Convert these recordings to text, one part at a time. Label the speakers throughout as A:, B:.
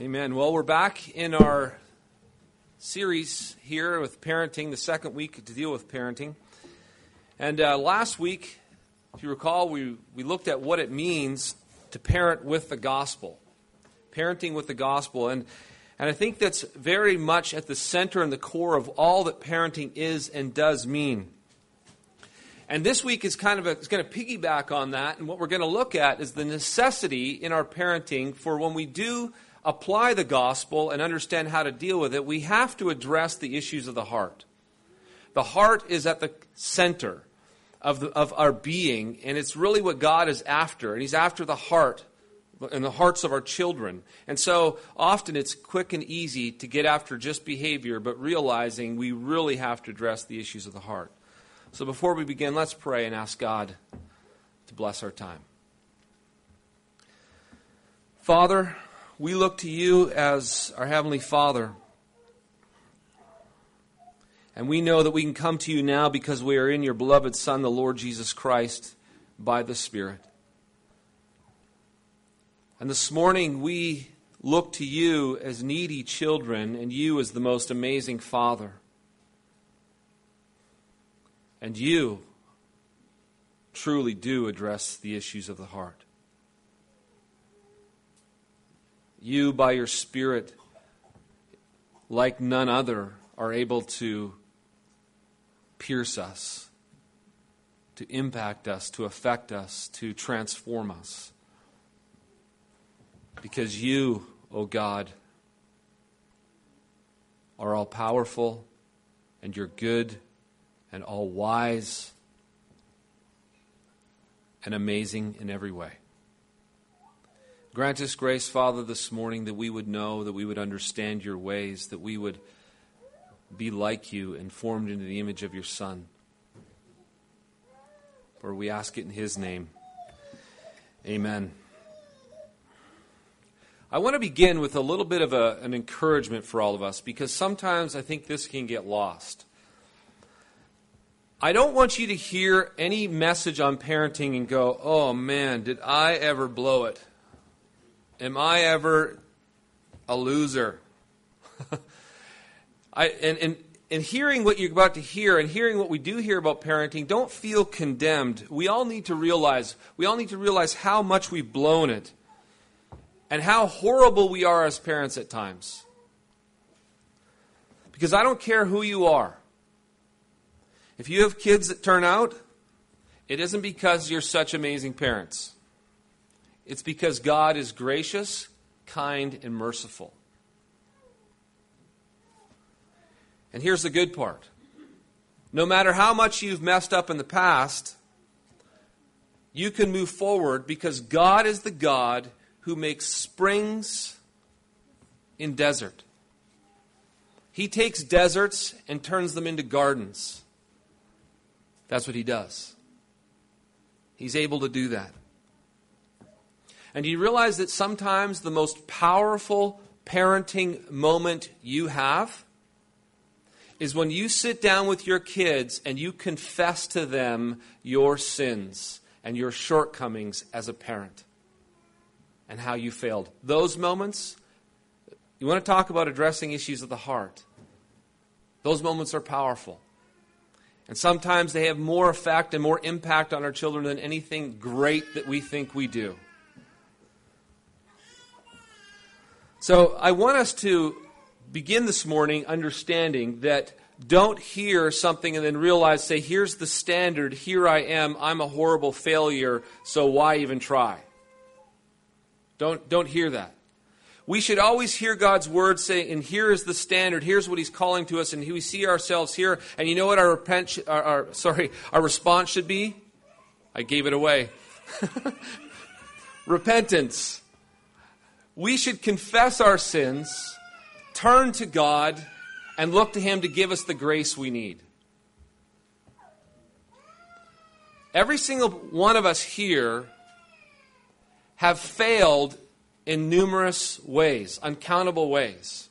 A: Amen. Well, we're back in our series here with parenting, the second week to deal with parenting. And uh, last week, if you recall, we, we looked at what it means to parent with the gospel. Parenting with the gospel. And, and I think that's very much at the center and the core of all that parenting is and does mean. And this week is kind of a, it's going to piggyback on that. And what we're going to look at is the necessity in our parenting for when we do apply the gospel and understand how to deal with it, we have to address the issues of the heart. The heart is at the center of, the, of our being, and it's really what God is after. And He's after the heart and the hearts of our children. And so often it's quick and easy to get after just behavior, but realizing we really have to address the issues of the heart. So before we begin, let's pray and ask God to bless our time. Father, we look to you as our Heavenly Father. And we know that we can come to you now because we are in your beloved Son, the Lord Jesus Christ, by the Spirit. And this morning we look to you as needy children and you as the most amazing Father. And you truly do address the issues of the heart. You, by your Spirit, like none other, are able to pierce us, to impact us, to affect us, to transform us. Because you, O oh God, are all powerful and you're good and all wise and amazing in every way. Grant us grace, Father, this morning that we would know, that we would understand your ways, that we would be like you and formed into the image of your Son. For we ask it in his name. Amen. I want to begin with a little bit of a, an encouragement for all of us because sometimes I think this can get lost. I don't want you to hear any message on parenting and go, oh man, did I ever blow it? Am I ever a loser? I, and, and, and hearing what you're about to hear and hearing what we do hear about parenting, don't feel condemned. We all need to realize, we all need to realize how much we've blown it and how horrible we are as parents at times. Because I don't care who you are. If you have kids that turn out, it isn't because you're such amazing parents. It's because God is gracious, kind, and merciful. And here's the good part no matter how much you've messed up in the past, you can move forward because God is the God who makes springs in desert. He takes deserts and turns them into gardens. That's what he does. He's able to do that. And do you realize that sometimes the most powerful parenting moment you have is when you sit down with your kids and you confess to them your sins and your shortcomings as a parent and how you failed. Those moments, you want to talk about addressing issues of the heart. Those moments are powerful. And sometimes they have more effect and more impact on our children than anything great that we think we do. So I want us to begin this morning understanding that don't hear something and then realize, say, here's the standard, here I am, I'm a horrible failure, so why even try? Don't, don't hear that. We should always hear God's word say, and here is the standard, here's what He's calling to us, and we see ourselves here, and you know what our, repent, our, our sorry, our response should be? I gave it away. Repentance we should confess our sins, turn to God, and look to Him to give us the grace we need. Every single one of us here have failed in numerous ways, uncountable ways.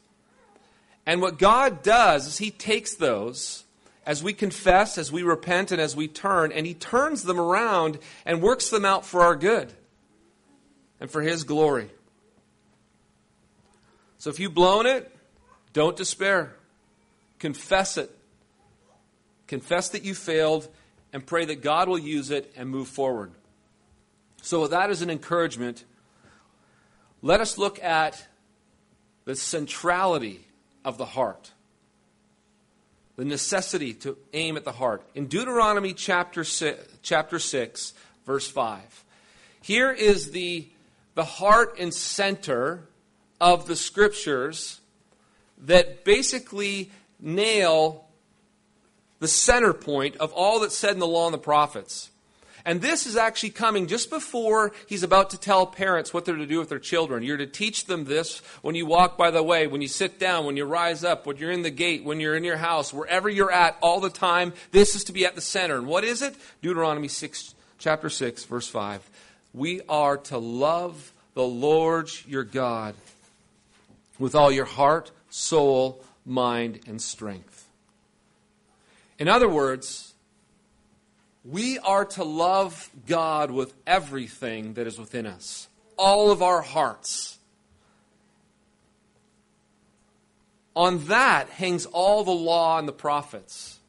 A: And what God does is He takes those as we confess, as we repent, and as we turn, and He turns them around and works them out for our good and for His glory. So if you've blown it, don't despair. Confess it. Confess that you failed and pray that God will use it and move forward. So, that as an encouragement, let us look at the centrality of the heart, the necessity to aim at the heart. In Deuteronomy chapter 6, chapter 6 verse 5, here is the, the heart and center of the scriptures that basically nail the center point of all that's said in the law and the prophets. And this is actually coming just before he's about to tell parents what they're to do with their children. You're to teach them this when you walk by the way, when you sit down, when you rise up, when you're in the gate, when you're in your house, wherever you're at all the time. This is to be at the center. And what is it? Deuteronomy 6, chapter 6, verse 5. We are to love the Lord your God with all your heart, soul, mind, and strength. In other words, we are to love God with everything that is within us, all of our hearts. On that hangs all the law and the prophets.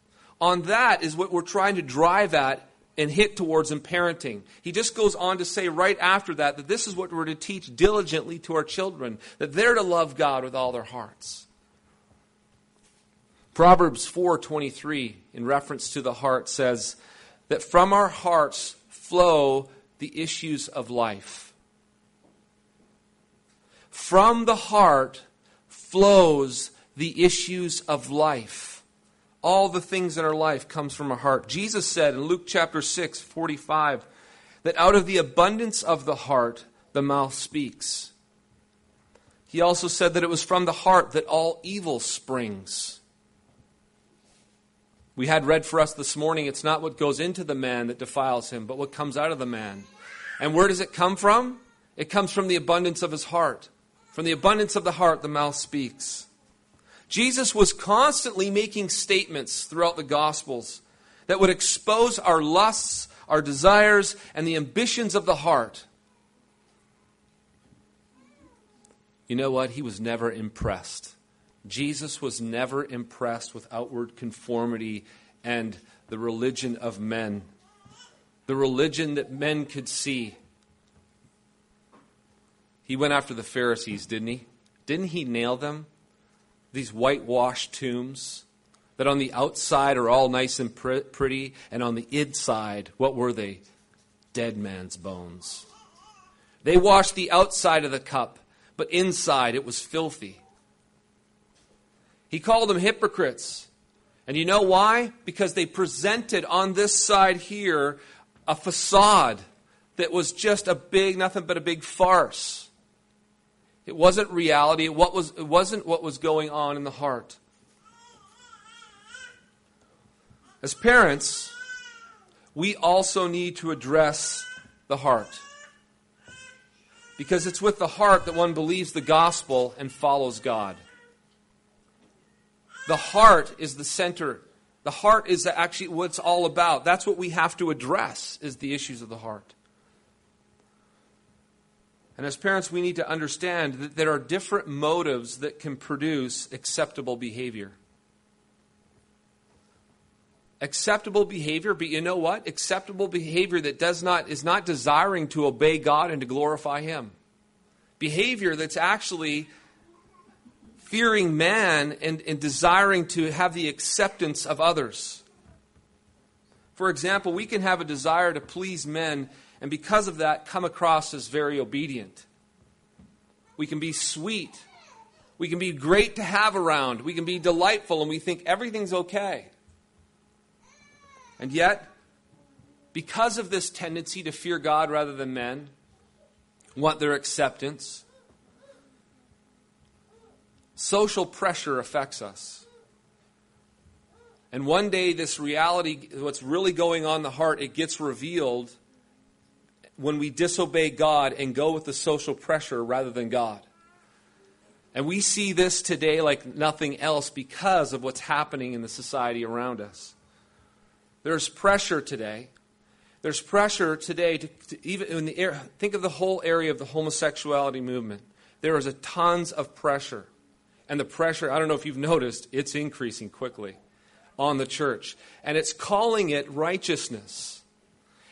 A: On that is what we're trying to drive at and hit towards in parenting. He just goes on to say right after that that this is what we're to teach diligently to our children, that they're to love God with all their hearts. Proverbs 4:23 in reference to the heart says that from our hearts flow the issues of life. From the heart flows the issues of life. All the things in our life comes from our heart. Jesus said in Luke chapter 6, 45, that out of the abundance of the heart the mouth speaks. He also said that it was from the heart that all evil springs. We had read for us this morning it's not what goes into the man that defiles him, but what comes out of the man. And where does it come from? It comes from the abundance of his heart. From the abundance of the heart, the mouth speaks. Jesus was constantly making statements throughout the Gospels that would expose our lusts, our desires, and the ambitions of the heart. You know what? He was never impressed Jesus was never impressed with outward conformity and the religion of men, the religion that men could see. He went after the Pharisees, didn't he? Didn't he nail them? These whitewashed tombs that on the outside are all nice and pretty, and on the inside, what were they? Dead man's bones. They washed the outside of the cup, but inside it was filthy. He called them hypocrites. And you know why? Because they presented on this side here a facade that was just a big, nothing but a big farce. It wasn't reality. It, what was, it wasn't what was going on in the heart. As parents, we also need to address the heart. Because it's with the heart that one believes the gospel and follows God. The heart is the center. The heart is actually what it's all about. That's what we have to address is the issues of the heart. And as parents, we need to understand that there are different motives that can produce acceptable behavior. Acceptable behavior, but you know what? Acceptable behavior that does not is not desiring to obey God and to glorify Him. Behavior that's actually fearing man and, and desiring to have the acceptance of others. For example, we can have a desire to please men, and because of that, come across as very obedient. We can be sweet. We can be great to have around. We can be delightful, and we think everything's okay. And yet, because of this tendency to fear God rather than men, want their acceptance, social pressure affects us. And one day, this reality, what's really going on in the heart, it gets revealed when we disobey God and go with the social pressure rather than God. And we see this today like nothing else because of what's happening in the society around us. There's pressure today. There's pressure today to, to even in the air, think of the whole area of the homosexuality movement. there is a tons of pressure. And the pressure, I don't know if you've noticed, it's increasing quickly on the church. And it's calling it righteousness.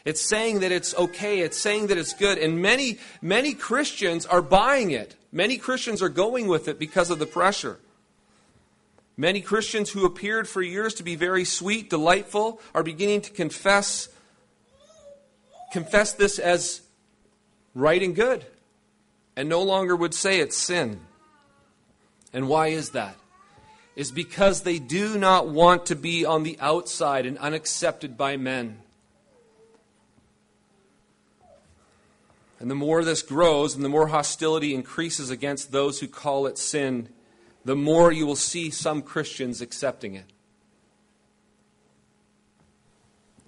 A: It's saying that it's okay. It's saying that it's good. And many, many Christians are buying it. Many Christians are going with it because of the pressure. Many Christians who appeared for years to be very sweet, delightful, are beginning to confess, confess this as right and good, and no longer would say it's sin. And why is that? Is because they do not want to be on the outside and unaccepted by men. And the more this grows and the more hostility increases against those who call it sin, the more you will see some Christians accepting it.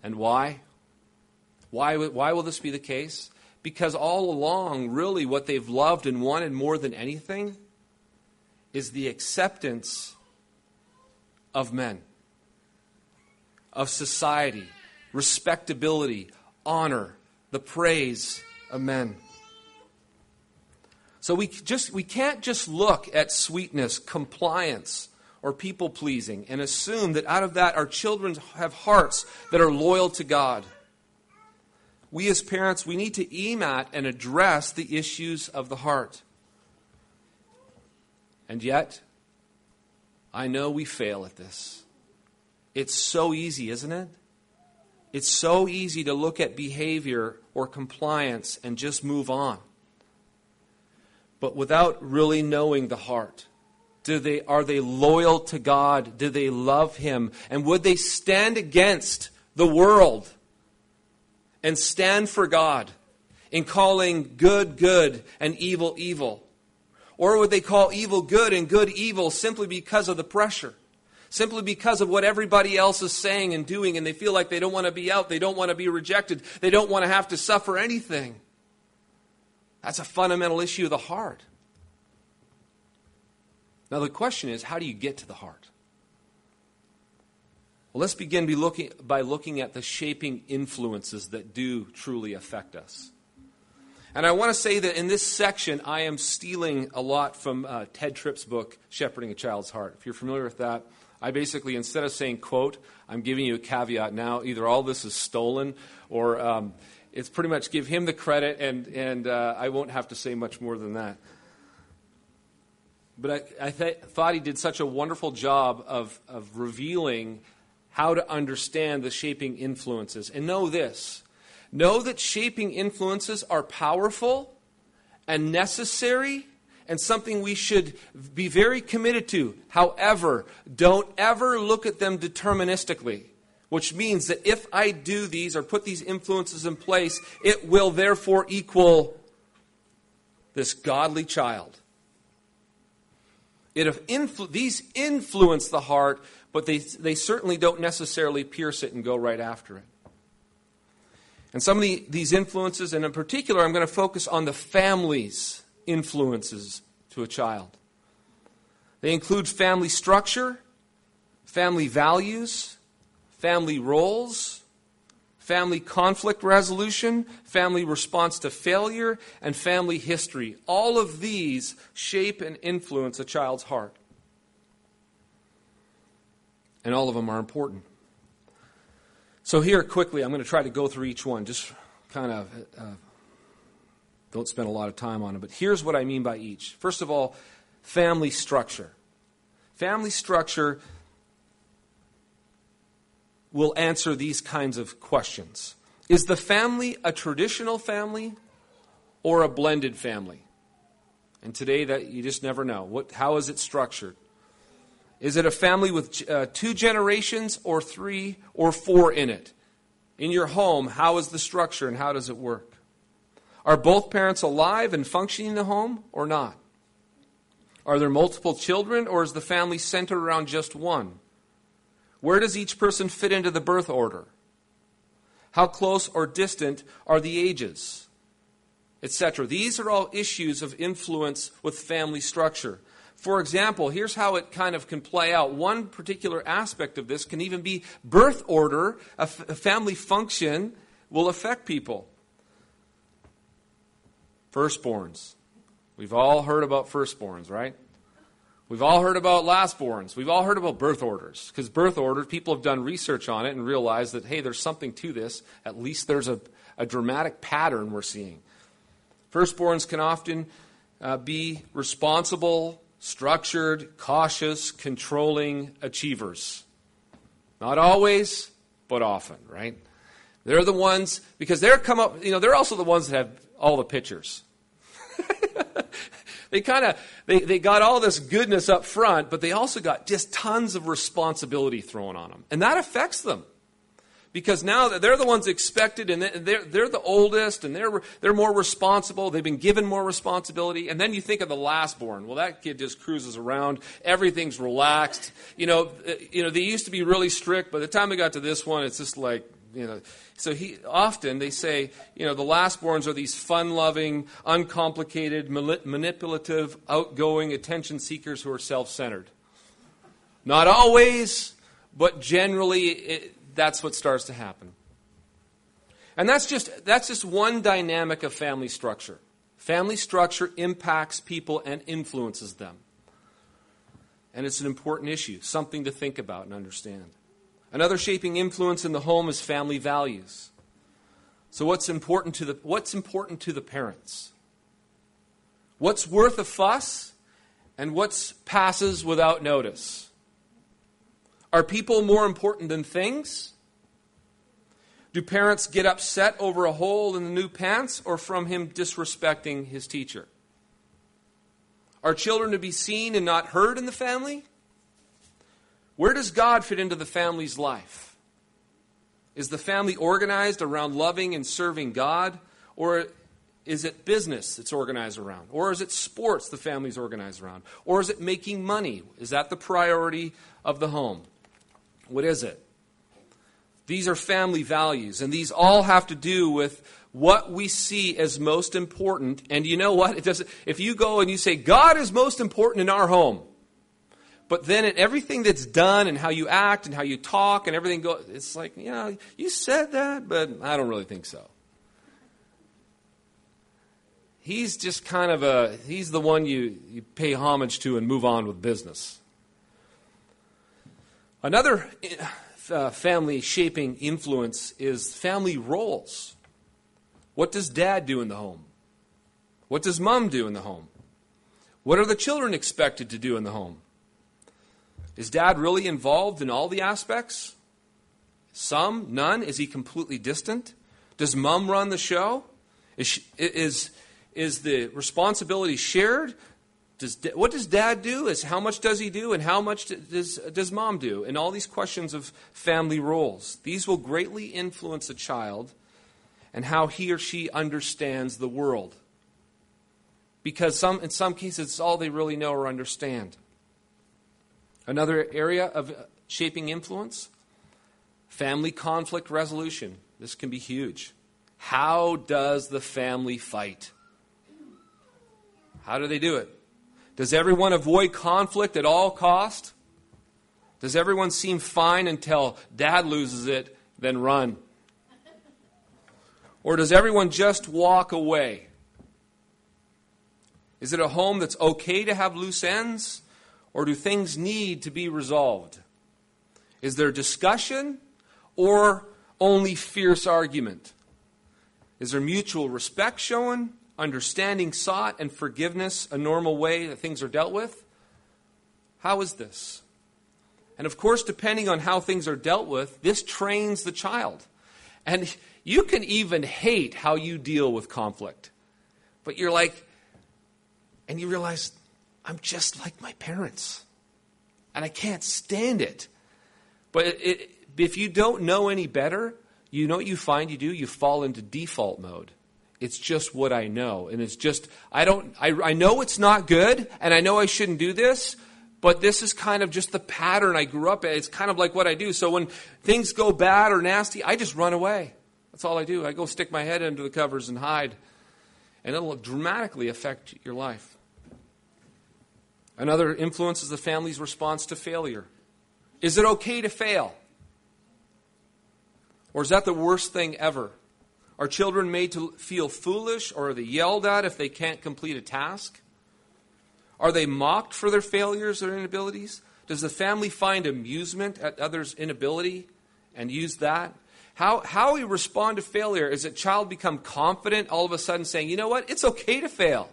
A: And why? Why, why will this be the case? Because all along, really, what they've loved and wanted more than anything is the acceptance of men, of society, respectability, honor, the praise of men. So we just we can't just look at sweetness, compliance, or people pleasing and assume that out of that our children have hearts that are loyal to God. We as parents, we need to aim at and address the issues of the heart. And yet, I know we fail at this. It's so easy, isn't it? It's so easy to look at behavior or compliance and just move on. But without really knowing the heart. Do they, are they loyal to God? Do they love Him? And would they stand against the world and stand for God in calling good good and evil evil? Or would they call evil good and good evil simply because of the pressure? Simply because of what everybody else is saying and doing, and they feel like they don't want to be out, they don't want to be rejected, they don't want to have to suffer anything. That's a fundamental issue of the heart. Now, the question is how do you get to the heart? Well, let's begin by looking, at the shaping influences that do truly affect us. And I want to say that in this section, I am stealing a lot from uh, Tedd Tripp's book, Shepherding a Child's Heart. If you're familiar with that, I basically, instead of saying quote, I'm giving you a caveat now. Either all this is stolen or um, it's pretty much give him the credit, and, and uh, I won't have to say much more than that. But I, I th- thought he did such a wonderful job of, of revealing how to understand the shaping influences. And know this know that shaping influences are powerful and necessary and something we should be very committed to. However, don't ever look at them deterministically, which means that if I do these or put these influences in place, it will therefore equal this godly child. It influ- these influence the heart, but they, they certainly don't necessarily pierce it and go right after it. And some of the, these influences, and in particular, I'm going to focus on the families influences to a child. They include family structure, family values, family roles, family conflict resolution, family response to failure, and family history. All of these shape and influence a child's heart. And all of them are important. So, here quickly, I'm going to try to go through each one, just kind of uh, don't spend a lot of time on it. But here's what I mean by each. First of all, family structure. Family structure will answer these kinds of questions. Is the family a traditional family or a blended family? And today that you just never know. What, how is it structured? Is it a family with uh, two generations or three or four in it? In your home, how is the structure and how does it work? Are both parents alive and functioning in the home or not? Are there multiple children or is the family centered around just one? Where does each person fit into the birth order? How close or distant are the ages? Etc. These are all issues of influence with family structure. For example, here's how it kind of can play out. One particular aspect of this can even be birth order, a, f- a family function will affect people firstborns, We've all heard about firstborns, right? We've all heard about lastborns. We've all heard about birth orders. Because birth orders, people have done research on it and realized that, hey, there's something to this. At least there's a, a dramatic pattern we're seeing. Firstborns can often uh, be responsible, structured, cautious, controlling achievers. Not always, but often, right? They're the ones, because they're come up, you know, they're also the ones that have all the pictures. they kind of they, they got all this goodness up front, but they also got just tons of responsibility thrown on them. And that affects them. Because now they're the ones expected and they're, they're the oldest and they're, they're more responsible. They've been given more responsibility. And then you think of the last born. Well, that kid just cruises around. Everything's relaxed. You know, uh, you know, they used to be really strict. By the time they got to this one, it's just like, you know, so he often they say, you know, the lastborns are these fun-loving, uncomplicated, manipulative, outgoing attention seekers who are self-centered. Not always, but generally, it, that's what starts to happen. And that's just that's just one dynamic of family structure. Family structure impacts people and influences them. And it's an important issue, something to think about and understand. Another shaping influence in the home is family values. So what's important to the what's important to the parents? What's worth a fuss and what's passes without notice? Are people more important than things? Do parents get upset over a hole in the new pants or from him disrespecting his teacher? Are children to be seen and not heard in the family? Where does God fit into the family's life? Is the family organized around loving and serving God? Or is it business it's organized around? Or is it sports the family's organized around? Or is it making money? Is that the priority of the home? What is it? These are family values, and these all have to do with what we see as most important. And you know what? It if you go and you say, God is most important in our home, but then in everything that's done and how you act and how you talk and everything goes, it's like, you know, you said that, but I don't really think so. He's just kind of a, he's the one you, you pay homage to and move on with business. Another uh, family shaping influence is family roles. What does dad do in the home? What does mom do in the home? What are the children expected to do in the home? Is dad really involved in all the aspects? Some? None? Is he completely distant? Does mom run the show? Is, she, is, is the responsibility shared? Does, what does dad do? Is how much does he do, and how much does, does mom do? And all these questions of family roles. These will greatly influence a child and how he or she understands the world. Because some, in some cases, it's all they really know or understand. Another area of shaping influence family conflict resolution. This can be huge. How does the family fight? How do they do it? Does everyone avoid conflict at all cost? Does everyone seem fine until dad loses it, then run? Or does everyone just walk away? Is it a home that's okay to have loose ends? Or do things need to be resolved? Is there discussion or only fierce argument? Is there mutual respect shown, understanding sought, and forgiveness a normal way that things are dealt with? How is this? And of course, depending on how things are dealt with, this trains the child. And you can even hate how you deal with conflict. But you're like, and you realize I'm just like my parents. And I can't stand it. But it, if you don't know any better, you know what you find you do? You fall into default mode. It's just what I know. And it's just, I don't, I, I know it's not good, and I know I shouldn't do this, but this is kind of just the pattern I grew up in. It's kind of like what I do. So when things go bad or nasty, I just run away. That's all I do. I go stick my head under the covers and hide. And it'll dramatically affect your life. Another influence is the family's response to failure. Is it okay to fail? Or is that the worst thing ever? Are children made to feel foolish or are they yelled at if they can't complete a task? Are they mocked for their failures or inabilities? Does the family find amusement at others' inability and use that? How, how we respond to failure is a child become confident all of a sudden saying, you know what, it's okay to fail.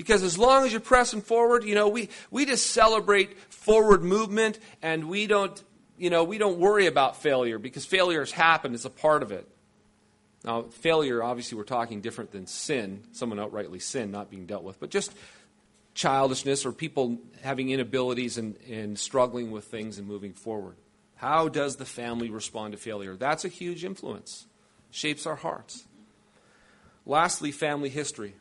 A: Because as long as you're pressing forward, you know, we, we just celebrate forward movement and we don't, you know, we don't worry about failure because failure has happened, it's a part of it. Now, failure, obviously, we're talking different than sin, someone outrightly sin not being dealt with, but just childishness or people having inabilities and, and struggling with things and moving forward. How does the family respond to failure? That's a huge influence, shapes our hearts. Lastly, family history.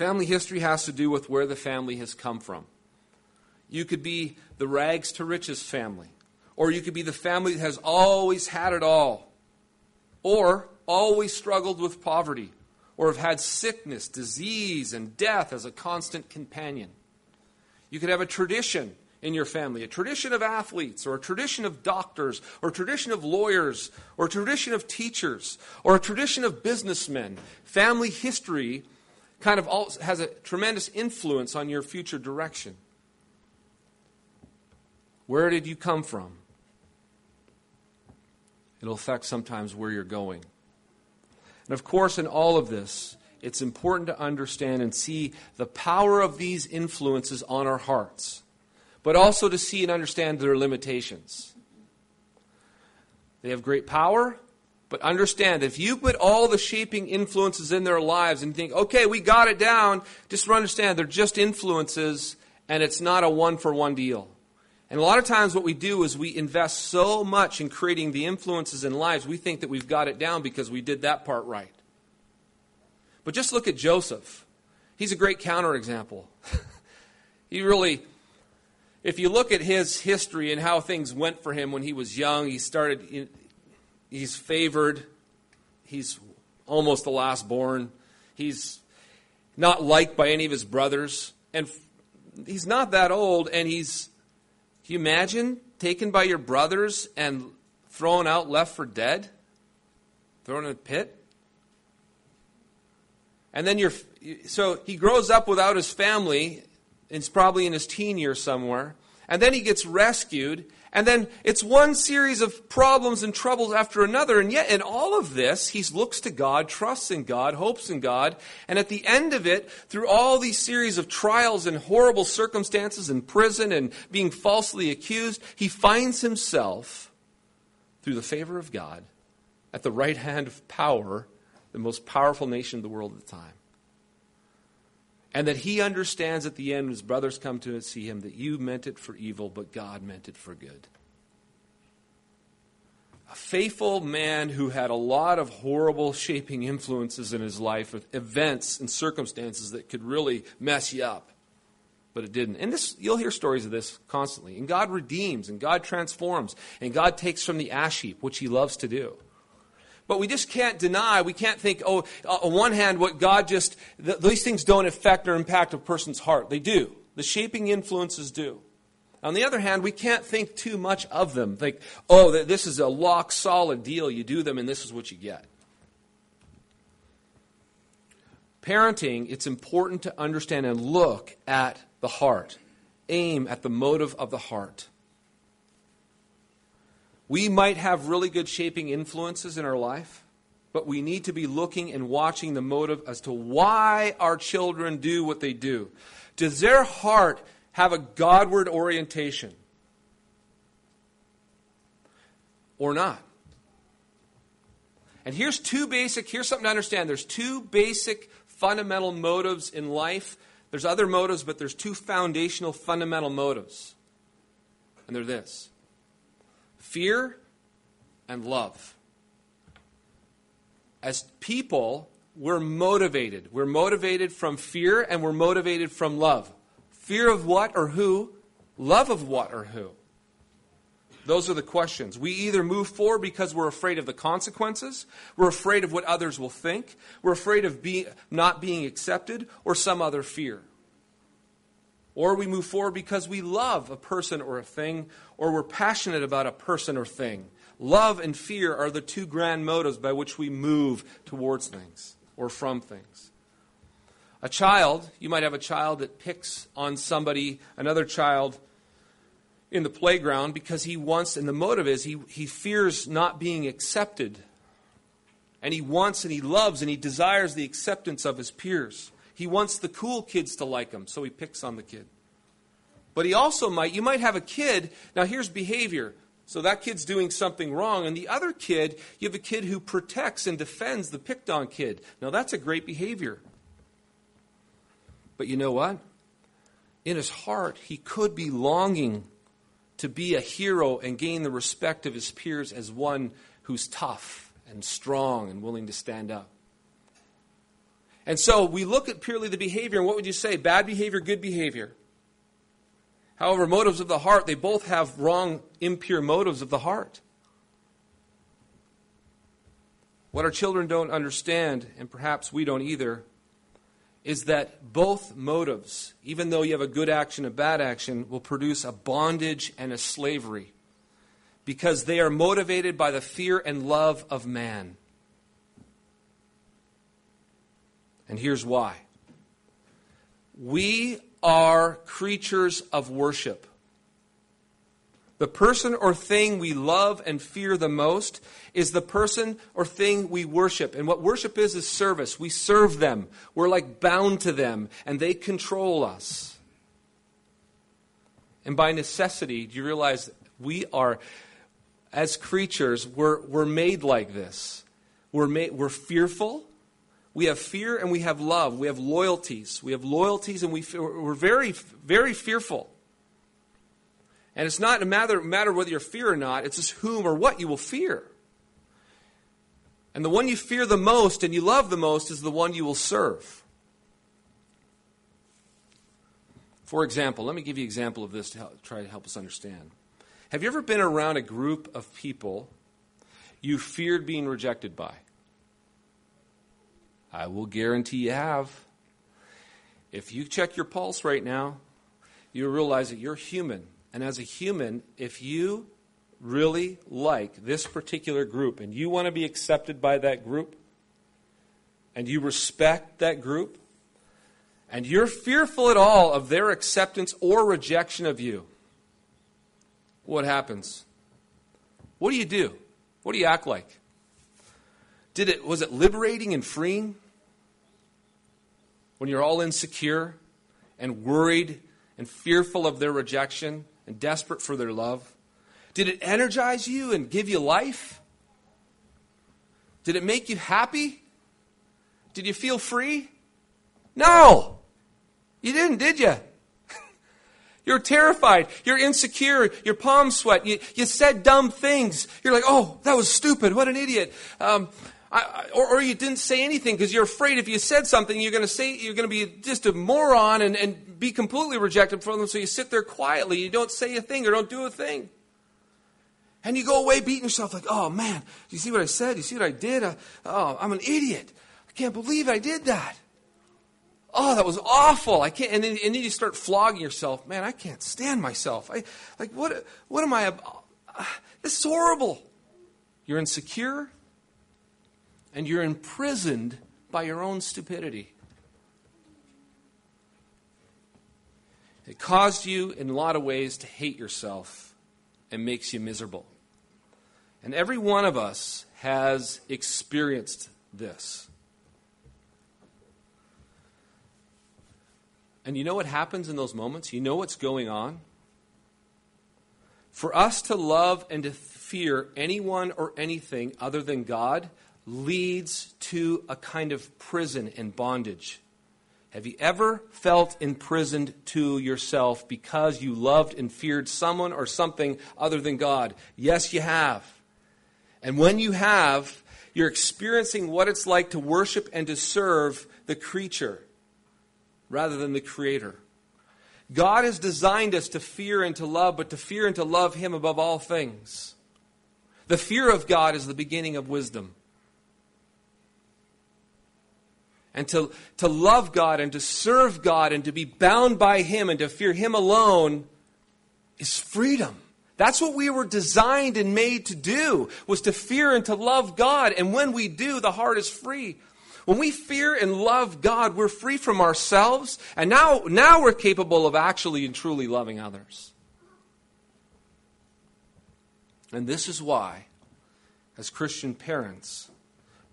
A: Family history has to do with where the family has come from. You could be the rags to riches family, or you could be the family that has always had it all, or always struggled with poverty, or have had sickness, disease, and death as a constant companion. You could have a tradition in your family, a tradition of athletes, or a tradition of doctors, or a tradition of lawyers, or a tradition of teachers, or a tradition of businessmen. Family history kind of has a tremendous influence on your future direction. Where did you come from? It'll affect sometimes where you're going. And of course, in all of this, it's important to understand and see the power of these influences on our hearts, but also to see and understand their limitations. They have great power, but understand if you put all the shaping influences in their lives and think, okay, we got it down, just understand they're just influences and it's not a one for one deal. And a lot of times, what we do is we invest so much in creating the influences in lives, we think that we've got it down because we did that part right. But just look at Joseph. He's a great counterexample. he really, if you look at his history and how things went for him when he was young, he started, he's favored, he's almost the last born, he's not liked by any of his brothers, and he's not that old, and he's you imagine taken by your brothers and thrown out, left for dead? Thrown in a pit? And then you're, so he grows up without his family. It's probably in his teen years somewhere. And then he gets rescued and then it's one series of problems and troubles after another. And yet, in all of this, he looks to God, trusts in God, hopes in God. And at the end of it, through all these series of trials and horrible circumstances in prison and being falsely accused, he finds himself, through the favor of God, at the right hand of power, the most powerful nation in the world at the time. And that he understands at the end, his brothers come to see him, that you meant it for evil, but God meant it for good. A faithful man who had a lot of horrible shaping influences in his life, with events and circumstances that could really mess you up. But it didn't. And this you'll hear stories of this constantly. And God redeems and God transforms and God takes from the ash heap, which he loves to do. But we just can't deny, we can't think, oh, uh, on one hand, what God just, th- these things don't affect or impact a person's heart. They do. The shaping influences do. On the other hand, we can't think too much of them. Think, oh, this is a lock solid deal. You do them and this is what you get. Parenting, it's important to understand and look at the heart, aim at the motive of the heart. We might have really good shaping influences in our life, but we need to be looking and watching the motive as to why our children do what they do. Does their heart have a Godward orientation? Or not? And here's two basic, here's something to understand. There's two basic fundamental motives in life. There's other motives, but there's two foundational fundamental motives. And they're this fear and love. As people, we're motivated. We're motivated from fear and we're motivated from love. Fear of what or who? Love of what or who? Those are the questions. We either move forward because we're afraid of the consequences, we're afraid of what others will think, we're afraid of be, not being accepted, or some other fear. Or we move forward because we love a person or a thing, or we're passionate about a person or thing. Love and fear are the two grand motives by which we move towards things or from things. A child, you might have a child that picks on somebody, another child in the playground because he wants, and the motive is he, he fears not being accepted. And he wants and he loves and he desires the acceptance of his peers. He wants the cool kids to like him, so he picks on the kid. But he also might, you might have a kid, now here's behavior. So that kid's doing something wrong. And the other kid, you have a kid who protects and defends the picked on kid. Now that's a great behavior. But you know what? In his heart, he could be longing to be a hero and gain the respect of his peers as one who's tough and strong and willing to stand up. And so we look at purely the behavior, and what would you say? Bad behavior, good behavior. However, motives of the heart, they both have wrong, impure motives of the heart. What our children don't understand, and perhaps we don't either, is that both motives, even though you have a good action a bad action, will produce a bondage and a slavery because they are motivated by the fear and love of man. And here's why. We are creatures of worship. The person or thing we love and fear the most is the person or thing we worship. And what worship is, is service. We serve them. We're like bound to them, and they control us. And by necessity, do you realize we are, as creatures, we're, we're made like this? We're, made, we're fearful. We have fear and we have love. We have loyalties. We have loyalties and we, we're very, very fearful. And it's not a matter, matter whether you're fear or not, it's just whom or what you will fear. And the one you fear the most and you love the most is the one you will serve. For example, let me give you an example of this to help, try to help us understand. Have you ever been around a group of people you feared being rejected by? I will guarantee you have. If you check your pulse right now, you realize that you're human. And as a human, if you really like this particular group and you want to be accepted by that group, and you respect that group, and you're fearful at all of their acceptance or rejection of you, what happens? What do you do? What do you act like? Did it, was it liberating and freeing? When you're all insecure and worried and fearful of their rejection and desperate for their love? Did it energize you and give you life? Did it make you happy? Did you feel free? No! You didn't, did you? You're terrified. You're insecure. Your palms sweat. You, you said dumb things. You're like, oh, that was stupid. What an idiot. Um, I, or, or, you didn't say anything because you're afraid if you said something, you're going to say you're going to be just a moron and, and be completely rejected from them. So you sit there quietly. You don't say a thing or don't do a thing. And you go away beating yourself like, oh man, you see what I said? You see what I did? Uh, oh, I'm an idiot. I can't believe I did that. Oh, that was awful. I can't. And then, and then you start flogging yourself. Man, I can't stand myself. I like what? What am I? Uh, this is horrible. You're insecure and you're imprisoned by your own stupidity. It caused you, in a lot of ways, to hate yourself and makes you miserable. And every one of us has experienced this. And you know what happens in those moments? You know what's going on? For us to love and to fear anyone or anything other than God leads to a kind of prison and bondage. Have you ever felt imprisoned to yourself because you loved and feared someone or something other than God? Yes, you have. And when you have, you're experiencing what it's like to worship and to serve the creature rather than the creator. God has designed us to fear and to love, but to fear and to love Him above all things. The fear of God is the beginning of wisdom. And to, to love God and to serve God and to be bound by Him and to fear Him alone is freedom. That's what we were designed and made to do, was to fear and to love God. And when we do, the heart is free. When we fear and love God, we're free from ourselves, and now, now we're capable of actually and truly loving others. And this is why, as Christian parents,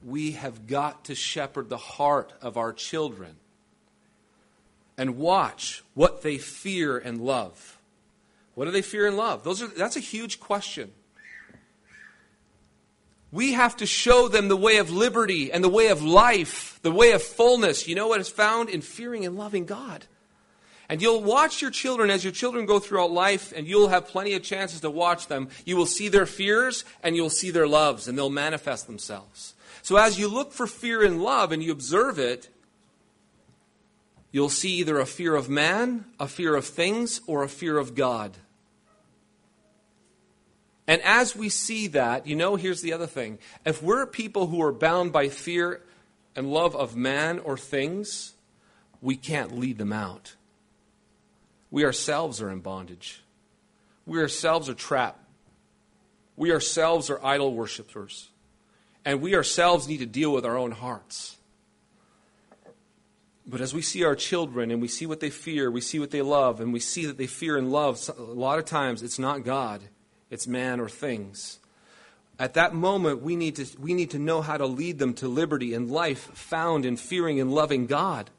A: we have got to shepherd the heart of our children and watch what they fear and love. What do they fear and love? Those are, that's a huge question. We have to show them the way of liberty and the way of life, the way of fullness. You know what is found in fearing and loving God. And you'll watch your children as your children go throughout life, and you'll have plenty of chances to watch them. You will see their fears and you'll see their loves, and they'll manifest themselves. So as you look for fear and love and you observe it, you'll see either a fear of man, a fear of things, or a fear of God. And as we see that, you know, here's the other thing. If we're people who are bound by fear and love of man or things, we can't lead them out. We ourselves are in bondage. We ourselves are trapped. We ourselves are idol worshippers. And we ourselves need to deal with our own hearts. But as we see our children and we see what they fear, we see what they love, and we see that they fear and love, a lot of times it's not God it's man or things. At that moment, we need, to, we need to know how to lead them to liberty and life found in fearing and loving God.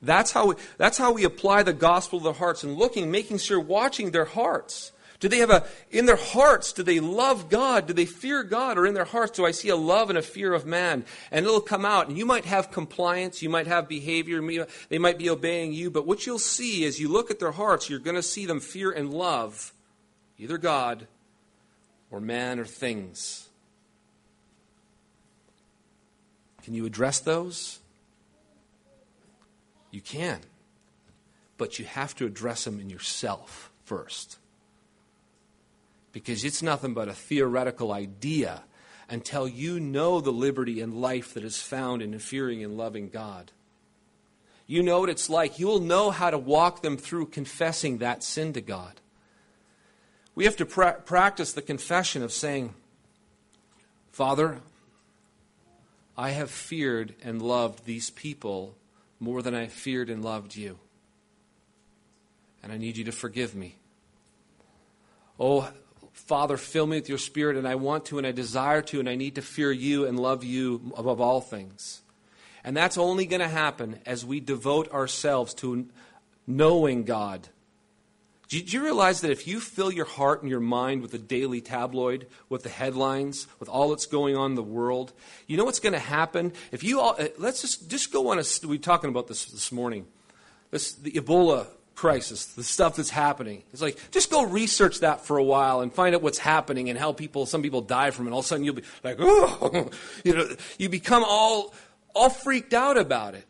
A: That's how, we, that's how we apply the gospel to their hearts and looking, making sure, watching their hearts. Do they have a, in their hearts, do they love God? Do they fear God? Or in their hearts, do I see a love and a fear of man? And it'll come out. And you might have compliance, you might have behavior, they might be obeying you, but what you'll see as you look at their hearts, you're going to see them fear and love either God or man or things. Can you address those? You can. But you have to address them in yourself first. Because it's nothing but a theoretical idea until you know the liberty and life that is found in fearing and loving God. You know what it's like. You'll know how to walk them through confessing that sin to God. We have to pra- practice the confession of saying, Father, I have feared and loved these people more than I feared and loved you. And I need you to forgive me. Oh, Father, fill me with your spirit, and I want to, and I desire to, and I need to fear you and love you above all things. And that's only going to happen as we devote ourselves to knowing God do you realize that if you fill your heart and your mind with the daily tabloid, with the headlines, with all that's going on in the world, you know what's going to happen? If you all, uh, let's just, just go on a, we were talking about this this morning, this, the Ebola crisis, the stuff that's happening. It's like, just go research that for a while and find out what's happening and how people, some people die from it. All of a sudden you'll be like, oh, you know, you become all, all freaked out about it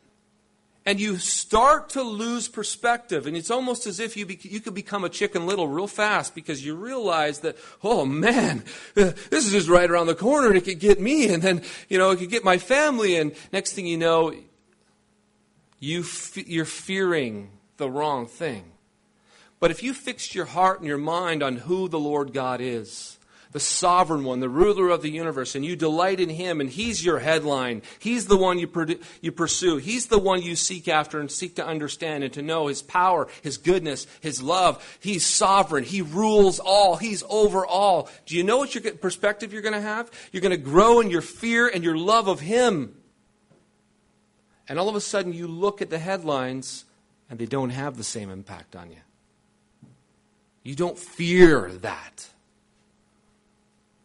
A: and you start to lose perspective. And it's almost as if you, be, you could become a chicken little real fast because you realize that, oh man, this is just right around the corner and it could get me and then, you know, it could get my family. And next thing you know, you you're fearing the wrong thing. But if you fixed your heart and your mind on who the Lord God is, the sovereign one, the ruler of the universe, and you delight in him, and he's your headline. He's the one you, you pursue. He's the one you seek after and seek to understand and to know his power, his goodness, his love. He's sovereign. He rules all. He's over all. Do you know what your perspective you're going to have? You're going to grow in your fear and your love of him. And all of a sudden, you look at the headlines, and they don't have the same impact on you. You don't fear that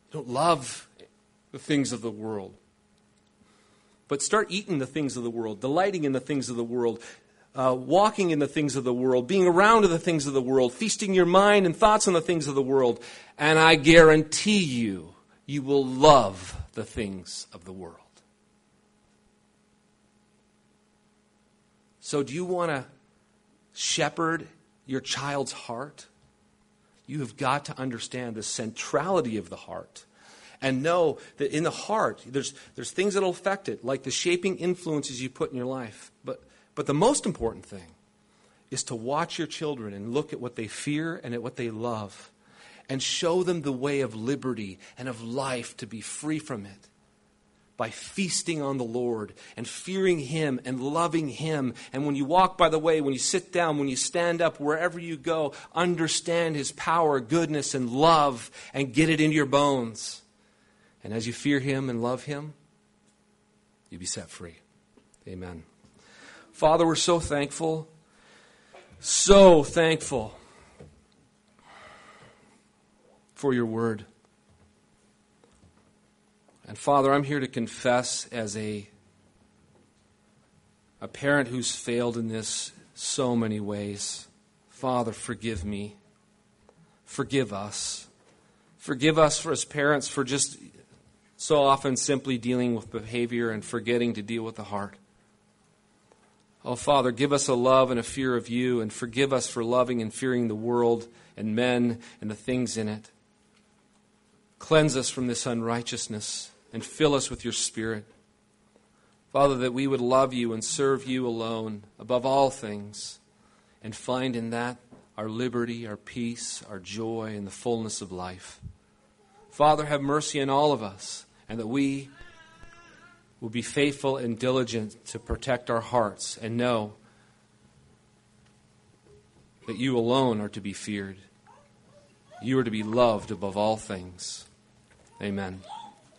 A: You don't love the things of the world. But start eating the things of the world, delighting in the things of the world, uh, walking in the things of the world, being around the things of the world, feasting your mind and thoughts on the things of the world. And I guarantee you, you will love the things of the world. So, do you want to shepherd your child's heart? you have got to understand the centrality of the heart and know that in the heart there's, there's things that will affect it like the shaping influences you put in your life but, but the most important thing is to watch your children and look at what they fear and at what they love and show them the way of liberty and of life to be free from it by feasting on the Lord and fearing Him and loving Him. And when you walk by the way, when you sit down, when you stand up, wherever you go, understand His power, goodness, and love and get it into your bones. And as you fear Him and love Him, you'll be set free. Amen. Father, we're so thankful, so thankful for your word. And Father, I'm here to confess as a, a parent who's failed in this so many ways. Father, forgive me. Forgive us. Forgive us for as parents for just so often simply dealing with behavior and forgetting to deal with the heart. Oh, Father, give us a love and a fear of you, and forgive us for loving and fearing the world and men and the things in it. Cleanse us from this unrighteousness and fill us with your Spirit. Father, that we would love you and serve you alone above all things and find in that our liberty, our peace, our joy, and the fullness of life. Father, have mercy on all of us and that we will be faithful and diligent to protect our hearts and know that you alone are to be feared. You are to be loved above all things. Amen.